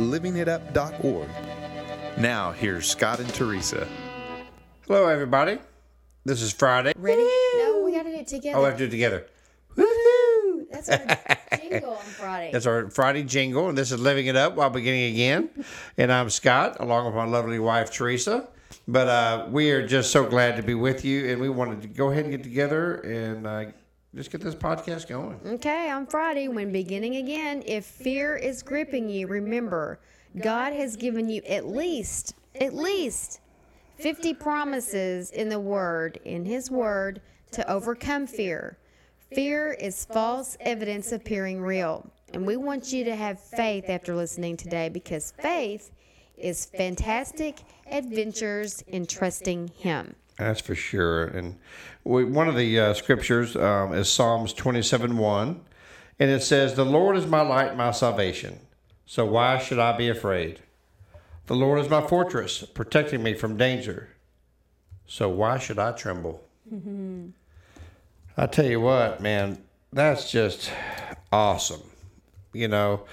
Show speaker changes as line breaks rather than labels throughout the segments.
livingitup.org. Now, here's Scott and Teresa.
Hello, everybody. This is Friday.
Ready? No, we gotta do it together.
Oh, we have to do it together.
Woohoo! That's our jingle on Friday.
That's our Friday jingle, and this is Living It Up While Beginning Again. And I'm Scott, along with my lovely wife, Teresa. But uh, we are just so glad to be with you, and we wanted to go ahead and get together and uh, just get this podcast going.
Okay, on Friday, when beginning again, if fear is gripping you, remember, God has given you at least, at least 50 promises in the Word, in His Word, to overcome fear. Fear is false evidence appearing real. And we want you to have faith after listening today because faith is fantastic adventures in trusting Him.
That's for sure. And we, one of the uh, scriptures um, is Psalms 27 1. And it says, The Lord is my light, my salvation. So why should I be afraid? The Lord is my fortress, protecting me from danger. So why should I tremble? I tell you what, man, that's just awesome. You know,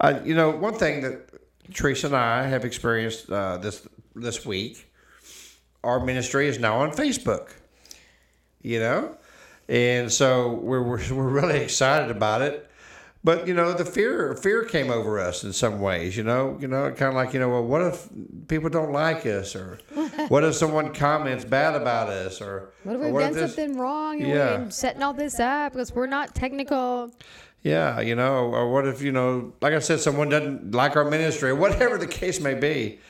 uh, you know, one thing that Teresa and I have experienced uh, this this week, our ministry is now on Facebook. You know, and so we're we're, we're really excited about it. But you know, the fear fear came over us in some ways. You know, you know, kind of like you know, well, what if people don't like us, or what if someone comments bad about us, or
What if we've done something wrong and
Yeah.
we're setting all this up because we're not technical?
Yeah, you know, or what if, you know, like I said, someone doesn't like our ministry, or whatever the case may be.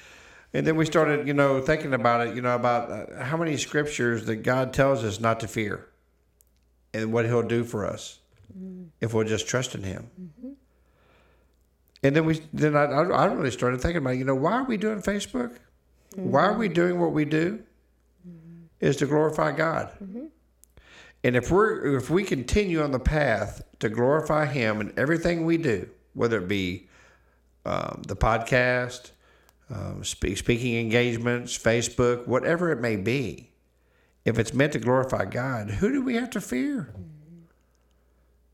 And then we started, you know, thinking about it, you know, about uh, how many scriptures that God tells us not to fear and what he'll do for us mm-hmm. if we'll just trust in him. Mm-hmm. And then we, then I, I really started thinking about, you know, why are we doing Facebook? Why are we mm-hmm. doing what we do? Is to glorify God. And if we're if we continue on the path to glorify Him in everything we do, whether it be um, the podcast, um, speak, speaking engagements, Facebook, whatever it may be, if it's meant to glorify God, who do we have to fear?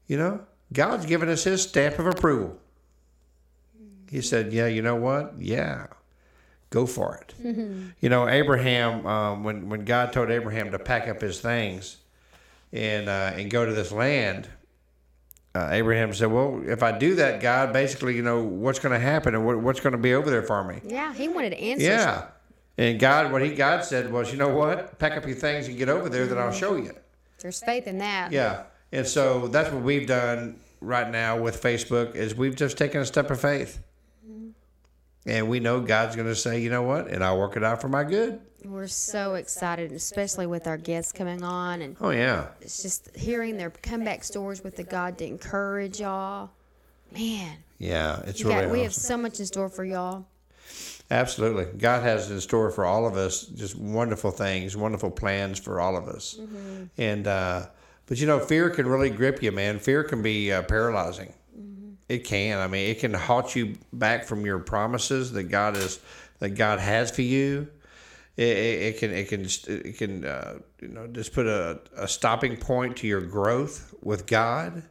You know, God's given us His stamp of approval. He said, "Yeah, you know what? Yeah, go for it." You know, Abraham, um, when when God told Abraham to pack up his things and uh, and go to this land, uh, Abraham said, "Well, if I do that, God, basically, you know, what's going to happen and what, what's going to be over there for me?"
Yeah, he wanted answers.
Yeah, and God, what he God said was, "You know what? Pack up your things and get over there. Then I'll show you."
There's faith in that.
Yeah, and so that's what we've done right now with Facebook is we've just taken a step of faith. And we know God's going to say, you know what, and I'll work it out for my good.
We're so excited, especially with our guests coming on, and
Oh yeah,
it's just hearing their comeback stories with the God to encourage y'all. Man,
yeah, it's
you
really
got, we have so much in store for y'all.
Absolutely. God has in store for all of us just wonderful things, wonderful plans for all of us. And, uh, but you know, fear can really grip you, man. Fear can be uh, paralyzing. It can. I mean, it can halt you back from your promises that God is, that God has for you. It, it, it can, it can, it can, uh, you know, just put a, a stopping point to your growth with God.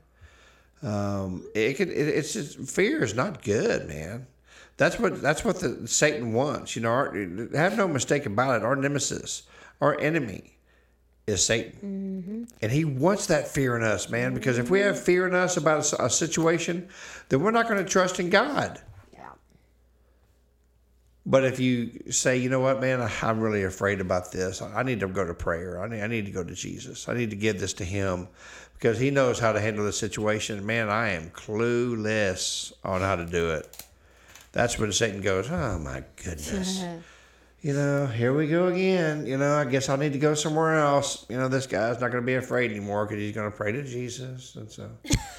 Um, it can. It, it's just fear is not good, man. That's what that's what the Satan wants. You know, our, have no mistake about it. Our nemesis, our enemy, is Satan, mm-hmm. and he wants that fear in us, man. Because if we have mm-hmm. fear in us about a situation, then we're not going to trust in God.
Yeah.
But if you say, you know what, man, I- I'm really afraid about this. I I need to go to prayer. I need, I need to go to Jesus. I need to give this to Him because He knows how to handle the situation. Man, I am clueless on how to do it. That's when Satan goes, oh my goodness. you know, here we go again. You know, I guess I need to go somewhere else. You know, this guy's not going to be afraid anymore because he's going to pray to Jesus. And so,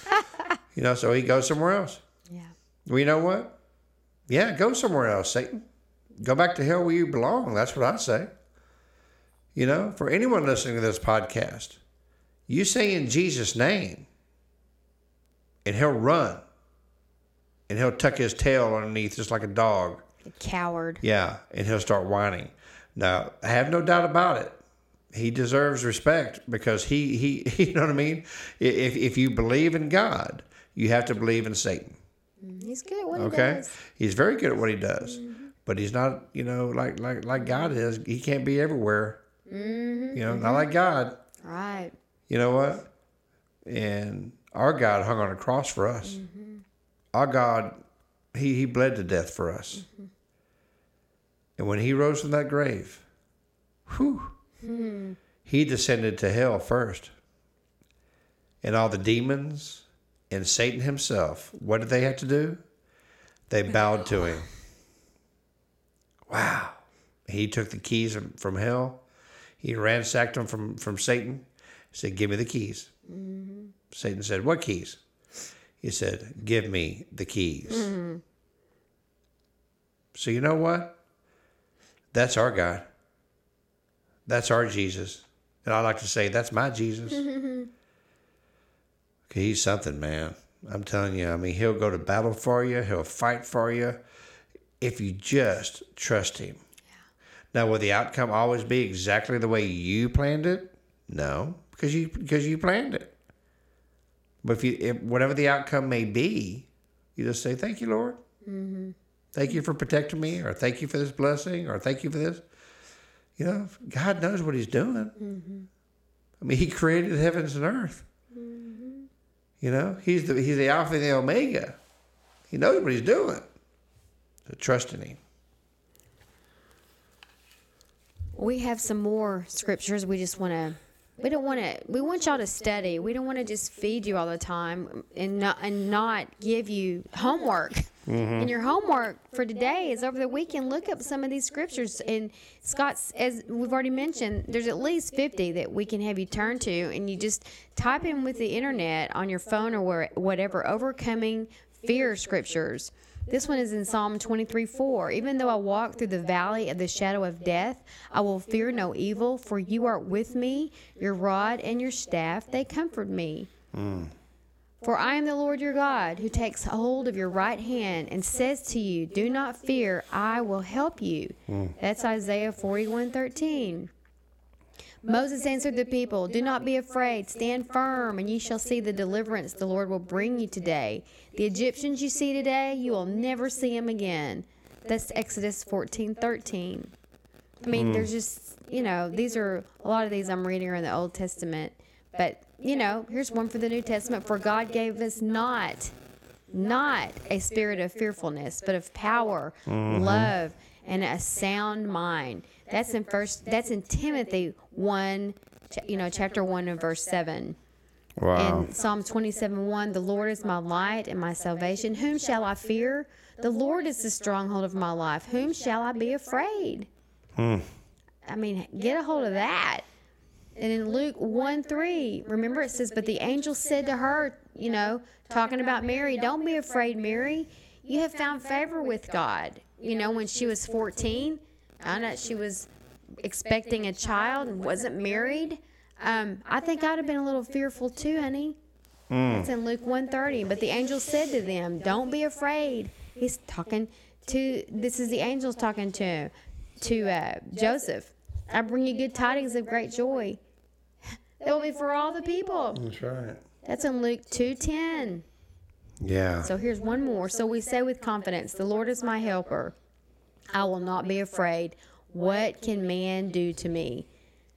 you know, so he goes somewhere else.
Yeah.
Well, you know what? Yeah, go somewhere else, Satan. Go back to hell where you belong. That's what I say. You know, for anyone listening to this podcast, you say in Jesus' name, and he'll run, and he'll tuck his tail underneath just like a dog.
A coward.
Yeah, and he'll start whining. Now, I have no doubt about it. He deserves respect because he, he you know what I mean? If, if you believe in God, you have to believe in Satan.
Mm, he's good at what he
Okay,
does.
he's very good at what he does, mm-hmm. but he's not, you know, like like like God mm-hmm. is. He can't be everywhere. Mm-hmm, you know, not like God.
Right.
You know what? And our God hung on a cross for us. Our God, he he bled to death for us. And when he rose from that grave, whew, hmm. he descended to hell first. And all the demons and Satan himself, what did they have to do? They bowed to him. Wow. He took the keys from- hell. He ransacked them from, from Satan. He said, Give me the keys. Mm-hmm. Satan said, What keys? He said, Give me the keys. Mm-hmm. So, you know what? That's our God. That's our Jesus. And I like to say, That's my Jesus. Okay, he's something, man. I'm telling you. I mean, he'll go to battle for you. He'll fight for you if you just trust him. Now, will the outcome always be exactly the way you planned it? No, because you because you planned it. But if you if, whatever the outcome may be, you just say, "Thank you, Lord. Mm-hmm. Thank you for protecting me," or "Thank you for this blessing," or "Thank you for this." You know, God knows what He's doing. Mm-hmm. I mean, He created the heavens and earth. Mm-hmm. You know, He's the He's the Alpha and the Omega. He knows what He's doing. So trust in Him.
We have some more scriptures. We just want to. We don't want to. We want y'all to study. We don't want to just feed you all the time and not and not give you homework. Mm-hmm. And your homework for today is over the weekend. Look up some of these scriptures. And Scott's, as we've already mentioned, there's at least 50 that we can have you turn to, and you just type in with the internet on your phone or where, whatever. Overcoming fear scriptures. This one is in Psalm 23 4. Even though I walk through the valley of the shadow of death, I will fear no evil, for you are with me. Your rod and your staff, they comfort me. Mm. For I am the Lord your God, who takes hold of your right hand and says to you, Do not fear, I will help you. Hmm. That's Isaiah 41 13. Moses answered the people, Do not be afraid, stand firm, and ye shall see the deliverance the Lord will bring you today. The Egyptians you see today, you will never see them again. That's Exodus fourteen thirteen. I mean, hmm. there's just, you know, these are a lot of these I'm reading are in the Old Testament. But, you know, here's one for the New Testament. For God gave us not, not a spirit of fearfulness, but of power, love, and a sound mind. That's in first. That's in Timothy one, you know, chapter one and verse seven.
Wow.
In Psalm 27 1, the Lord is my light and my salvation. Whom shall I fear? The Lord is the stronghold of my life. Whom shall I be afraid? Hmm. I mean, get a hold of that. And in Luke 1 3, remember it says, But the angel said to her, you know, talking about Mary, Don't be afraid, Mary. You have found favor with God. You know, when she was 14, found out she was expecting a child and wasn't married. Um, I think I'd have been a little fearful too, honey. It's in Luke 130. But the angel said to them, Don't be afraid. He's talking to, this is the angels talking to, to uh, Joseph. I bring you good tidings of great joy. That will be for all the people.
That's right.
That's in Luke 2.10.
Yeah.
So here's one more. So we say with confidence, The Lord is my helper. I will not be afraid. What can man do to me?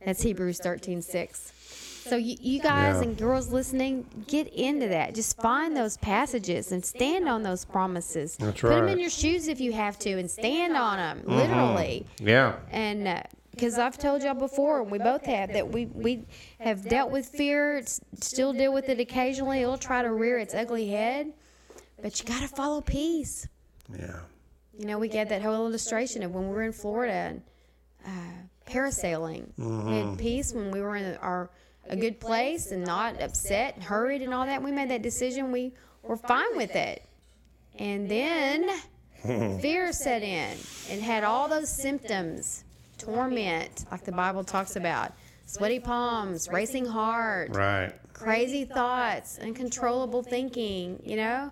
That's Hebrews 13:6. So you, you guys
Yeah.
and girls listening, get into that. Just find those passages and stand on those promises.
That's
Put them in your shoes if you have to and stand on them, mm-hmm. literally
Yeah.
and uh, because I've told y'all before, and we both have, that we we have dealt with fear, still deal with it occasionally. It'll try to rear its ugly head, but you got to follow peace.
Yeah.
You know, we get that whole illustration of when we were in Florida and uh, parasailing. We had peace when we were in our a good place and not upset, and hurried, and all that. We made that decision. We were fine with it, and then fear set in and had all those symptoms, torment, like the Bible talks about, sweaty palms, racing heart,
Right.
crazy thoughts, uncontrollable thinking, you know?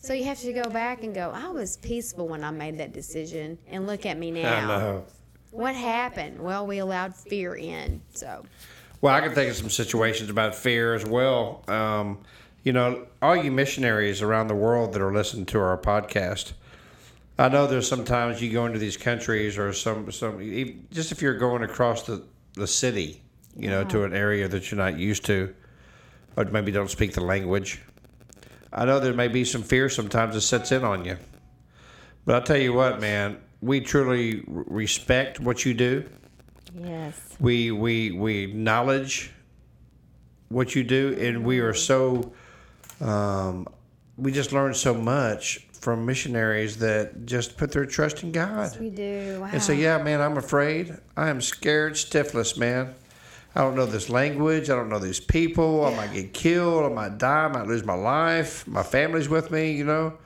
So you have to go back and go, I was peaceful when I made that decision, and look at me now. What happened? Well, we allowed fear in. So,
Well, I can think of some situations about fear as well. Um, you know, all you missionaries around the world that are listening to our podcast, I know there's sometimes you go into these countries or some some just if you're going across the the city, you know, to an area that you're not used to, or maybe don't speak the language. I know there may be some fear sometimes that sets in on you, but I'll tell you what, man, we truly respect what you do
yes.
we we we acknowledge what you do and we are so um, we just learn so much from missionaries that just put their trust in god.
We do. Wow.
and say yeah man i'm afraid. I am scared stiffless man. I don't know this language. I don't know these people. I might get killed. I might die. I might lose my life. My family's with me you know?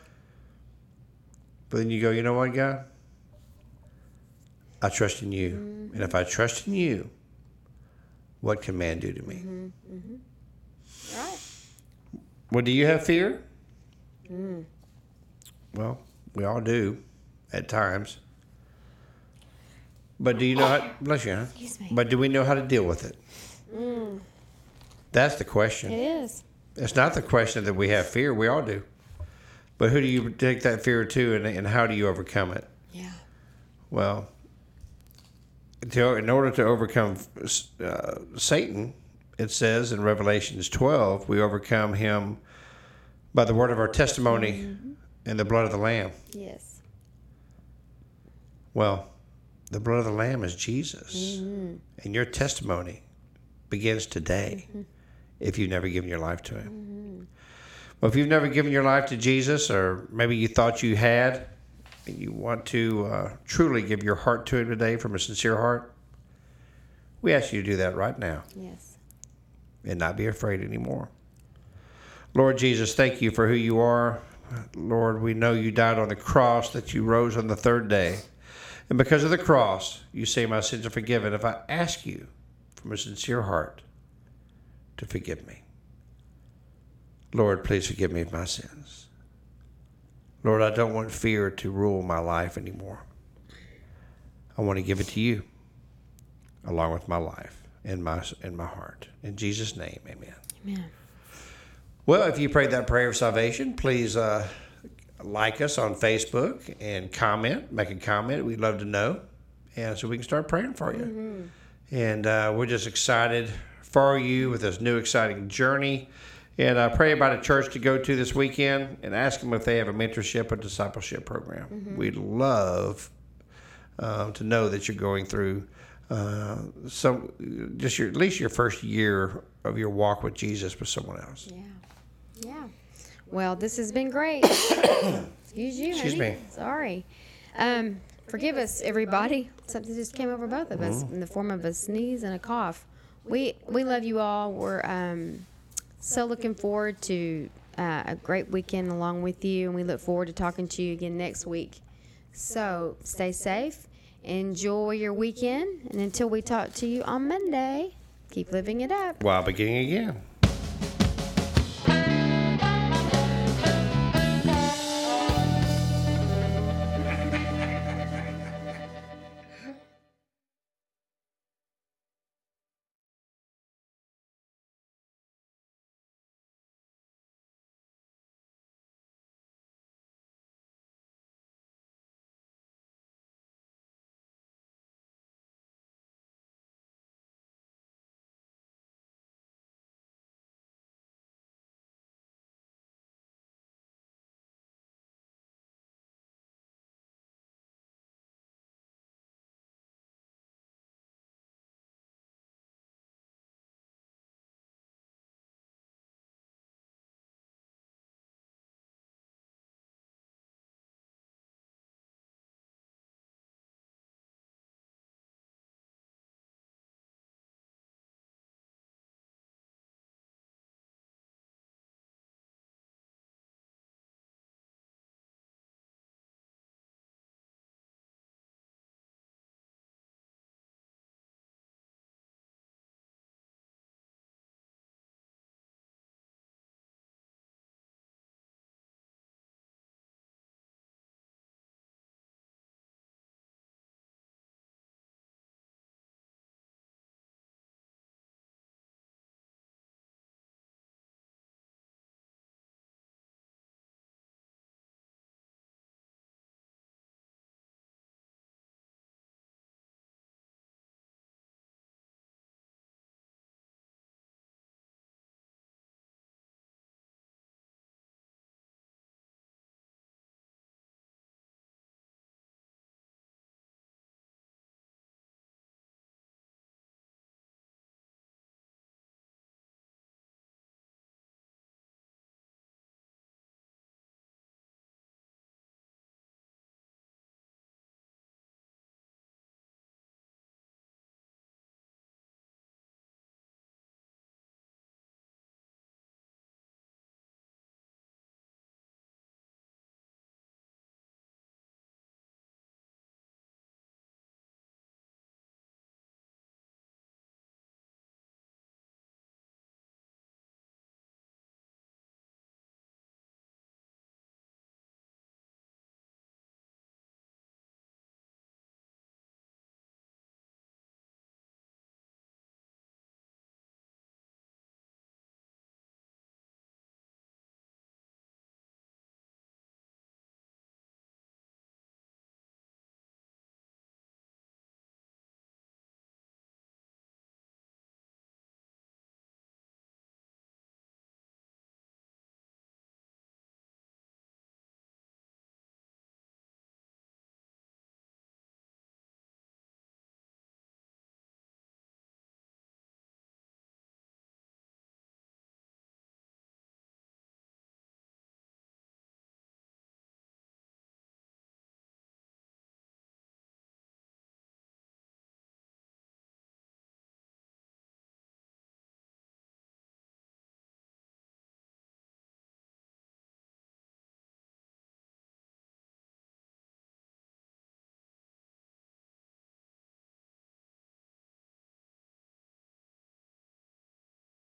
But then you go you know what god? I trust in you. Mm-hmm. And if i trust in you what can man do to me? Mm-hmm. Mm-hmm.
Right.
well do you have fear mm. Well we all do at times but do you know how bless you huh?
Excuse me.
but do we know how to deal with it that's the question
It is.
It's not the question that we have fear. We all do. But who do you take that fear to and, and how do you overcome it?
Yeah.
Well, to, in order to overcome uh, Satan, it says in Revelations 12, we overcome him by the word of our testimony and the blood of the Lamb.
Yes.
Well, the blood of the Lamb is Jesus. Mm-hmm. And your testimony begins today mm-hmm. if you've never given your life to Him. Mm-hmm. Well, if you've never given your life to Jesus, or maybe you thought you had, and you want to uh, truly give your heart to Him today from a sincere heart, we ask you to do that right now
Yes.
and not be afraid anymore. Lord Jesus, thank you for who you are. Lord, we know you died on the cross, that you rose on the third day. And because of the cross, you say my sins are forgiven. If I ask you from a sincere heart to forgive me, Lord, please forgive me of my sins. Lord, I don't want fear to rule my life anymore. I want to give it to you along with my life and my and my heart. In Jesus' name, amen.
Amen.
Well, if you prayed that prayer of salvation, please uh, like us on Facebook and comment, make a comment. We'd love to know, and so we can start praying for you. And uh, we're just excited for you with this new exciting journey. And uh, pray about a church to go to this weekend and ask them if they have a mentorship or discipleship program. We'd love um, to know that you're going through uh, some just your at least your first year of your walk with Jesus with someone else.
Yeah. Well, this has been great. Excuse you.
Excuse
honey.
me.
Sorry. Um, forgive us, everybody. Something just came over both of us
Mm-hmm.
in the form of a sneeze and a cough. We we love you all. We're um, so looking forward to uh, a great weekend along with you, and we look forward to talking to you again next week. So stay safe, enjoy your weekend, and until we talk to you on Monday, keep living it up.
While beginning again.